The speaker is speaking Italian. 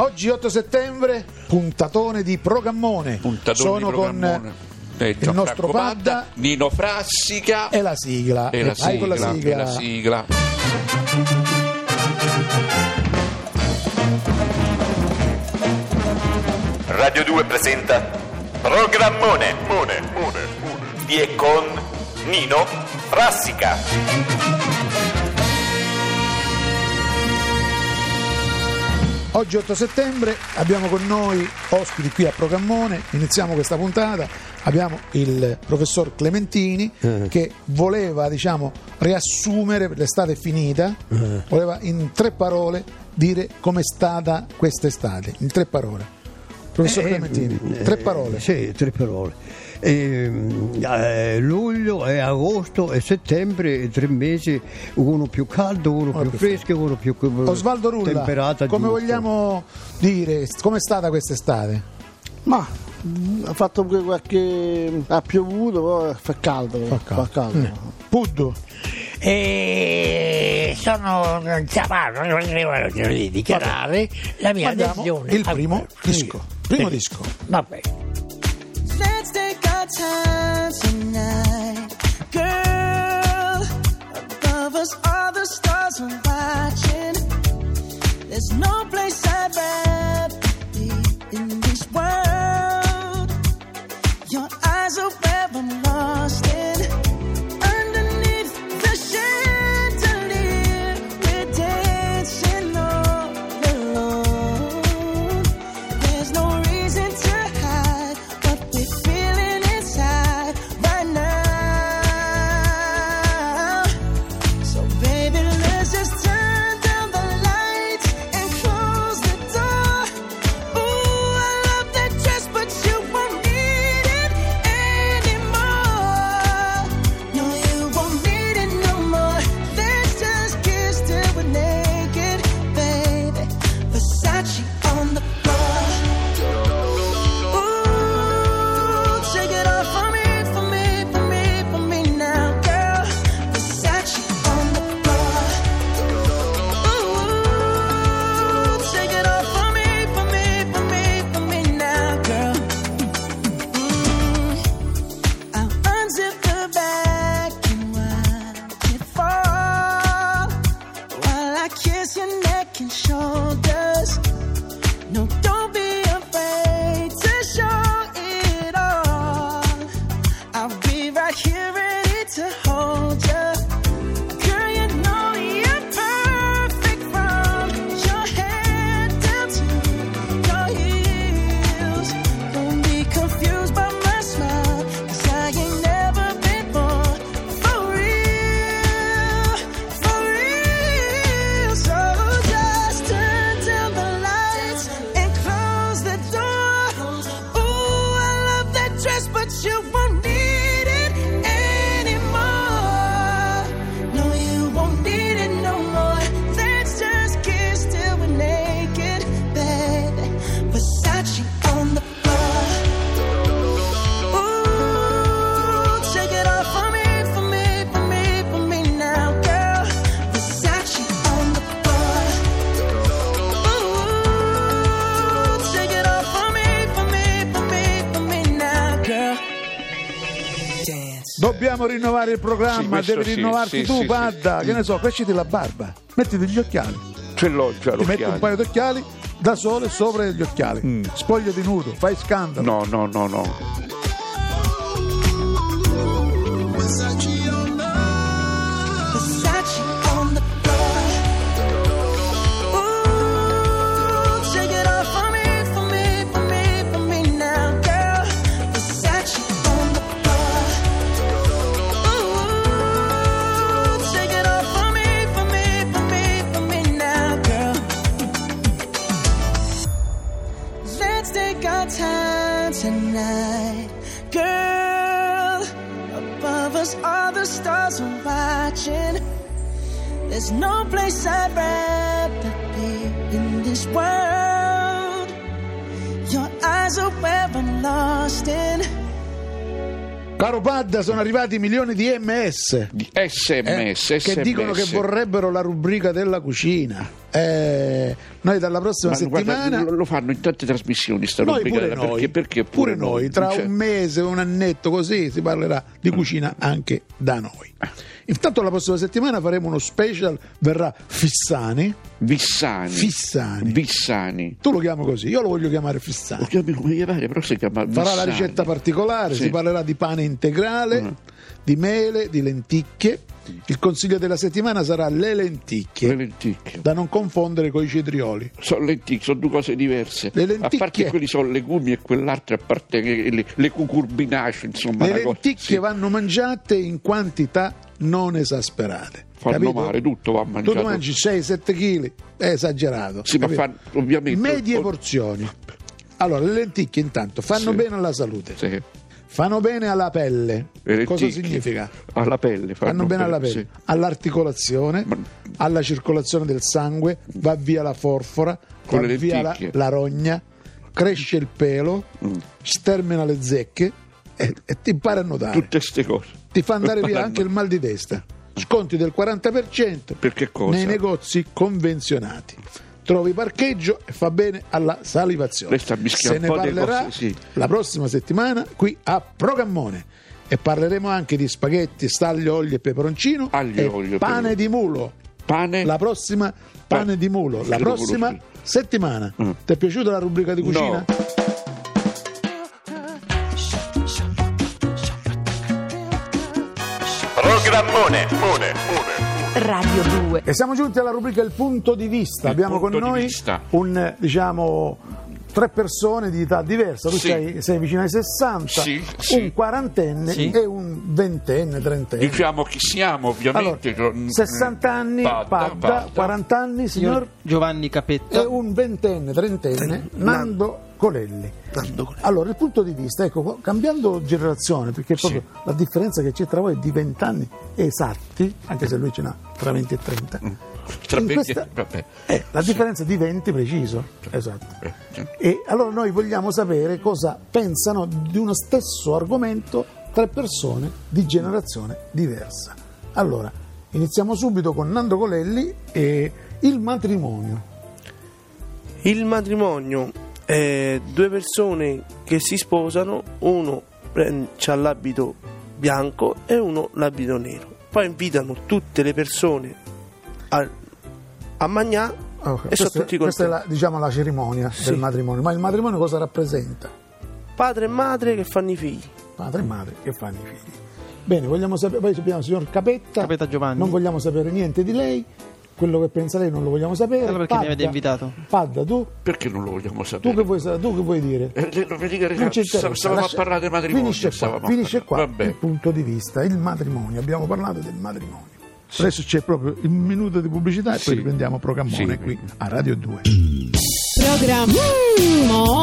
Oggi 8 settembre, puntatone di programmone. Puntatone Sono di con programmone. Eh, il nostro Padda Nino Frassica e la sigla. e la vai con la sigla, sigla. e la sigla. Radio 2 presenta Programmone Mone, Mone, Mone. di e con Nino Frassica. Oggi 8 settembre abbiamo con noi ospiti qui a Programmone, iniziamo questa puntata, abbiamo il professor Clementini che voleva diciamo, riassumere, l'estate è finita, voleva in tre parole dire com'è stata quest'estate, in tre parole. Professor Eh, Clementini, eh, tre parole. Sì, tre parole. Ehm, eh, luglio e agosto e settembre, tre mesi, uno più caldo, uno più più fresco, uno più Osvaldo Rulla, temperata. come giusto. vogliamo dire, com'è stata quest'estate? Ma mh, ha fatto pure qualche. ha piovuto, poi fa caldo. Fa caldo. Fa caldo. Mm. Puddu, e sono chiamato di dichiarare la mia mandiamo adesione il primo Sì. disco. Primo disco. Vabbè. Let's take our time tonight, girl. Above us, all the stars are watching. There's no place I'd rather Dobbiamo rinnovare il programma, Sì, devi sì, rinnovarti sì, tu, Padda, che ne so, cresciti la barba, mettiti gli occhiali, Ce l'ho già ti metti un paio di occhiali da sole sopra gli occhiali, spogliati nudo, fai scandalo. No, no, no, no. There's no place I'd rather be in this world. Your eyes are where I'm lost in. Caro Padda, sono arrivati milioni di MS. Di SMS, eh, SMS. che dicono che vorrebbero la rubrica della cucina. Eh, noi dalla prossima Ma guarda, settimana lo, lo fanno in tante trasmissioni sta noi rubrica pure noi, perché, perché pure noi, tra Cioè, un mese, un annetto così si parlerà di cucina anche da noi. Intanto la prossima settimana faremo uno special, verrà Fissani. Vissani Fissani. Vissani Tu lo chiami così, io lo voglio chiamare Fissani. lo chiami come gli pare però si chiama Farà la Vissani. ricetta particolare, Sì. si parlerà di pane integrale, di mele, di lenticchie. Il consiglio della settimana sarà le lenticchie, le lenticchie da non confondere con i cetrioli. sono lenticchie, sono due cose diverse. Le A lenticchie- parte che quelli sono legumi e quell'altro a parte le, le cucurbinacee, insomma. Le una cosa- lenticchie sì. vanno mangiate in quantità non esasperate. Fanno capito? male, tutto va mangiato. Tu mangi 6-7 kg, è esagerato. Sì, ma capito? fanno ovviamente. Medie porzioni. Allora, le lenticchie intanto fanno Sì. bene alla salute, Sì. Fanno bene alla pelle. Le Cosa significa? Alla pelle. Fanno bene alla pelle, sì. all'articolazione, Ma- alla circolazione del sangue, va via la forfora, Con va via la, la rogna, cresce il pelo, Mm. stermina le zecche e, e ti impara a nuotare. Tutte queste cose. Ti fa andare via Fanno- anche il mal di testa. Sconti del 40% Per che cosa? nei negozi convenzionati. Trovi parcheggio e fa bene alla salivazione. Se ne parlerà cose, sì. la prossima settimana qui a Programmone. E parleremo anche di spaghetti, staglio, olio e peperoncino Aglio, e olio pane pepe. di mulo. Pane? La prossima pane Pa- di mulo, la prossima settimana. Mm. Ti è piaciuta la rubrica di cucina? No. Programmone, mone, mone. Radio 2. E siamo giunti alla rubrica Il punto di vista. Il Abbiamo con noi vista. un diciamo tre persone di età diversa. Tu Sì. sei, sei vicino ai 60, Sì, sì. un quarantenne Sì. e un ventenne, trentenne. Diciamo chi siamo, Allora, ovviamente. con- 60 anni Padda, Padda, Padda. 40 anni signor Signor Giovanni Capetta. e un ventenne, trentenne, Nando Colelli. Nando Colelli. Allora, il punto di vista, ecco, cambiando generazione, perché proprio la differenza che c'è tra voi è di 20 anni esatti, anche se lui ce n'ha tra 20 e 30. Tra In 20 questa- vabbè. eh, la differenza è di 20 preciso. Esatto. Eh, sì. E allora noi vogliamo sapere cosa pensano di uno stesso argomento tre persone di generazione diversa. Allora, iniziamo subito con Nando Colelli e il matrimonio. Il matrimonio è due persone che si sposano, uno ha l'abito bianco e uno l'abito nero. Poi invitano tutte le persone a, a mangiare Ok, e sono questa, tutti questa è contenti. la, diciamo, la cerimonia Sì. del matrimonio. Ma il matrimonio cosa rappresenta? Padre e madre che fanno i figli. Padre e madre che fanno i figli. Bene, vogliamo sapere, poi abbiamo il signor Capetta. Capetta Giovanni. Non vogliamo sapere niente di lei quello che pensa lei non lo vogliamo sapere. Allora perché Padda, mi avete invitato? Padda, tu? Perché non lo vogliamo sapere? Tu che vuoi, tu che vuoi dire? Eh, non mi dica, stavamo a parlare del matrimonio. Finisce qua, finisce qua Vabbè. il punto di vista, il matrimonio. Abbiamo parlato del matrimonio. Sì. Adesso c'è proprio un minuto di pubblicità e sì. poi riprendiamo Programmone sì. qui a Radio 2. Programmone!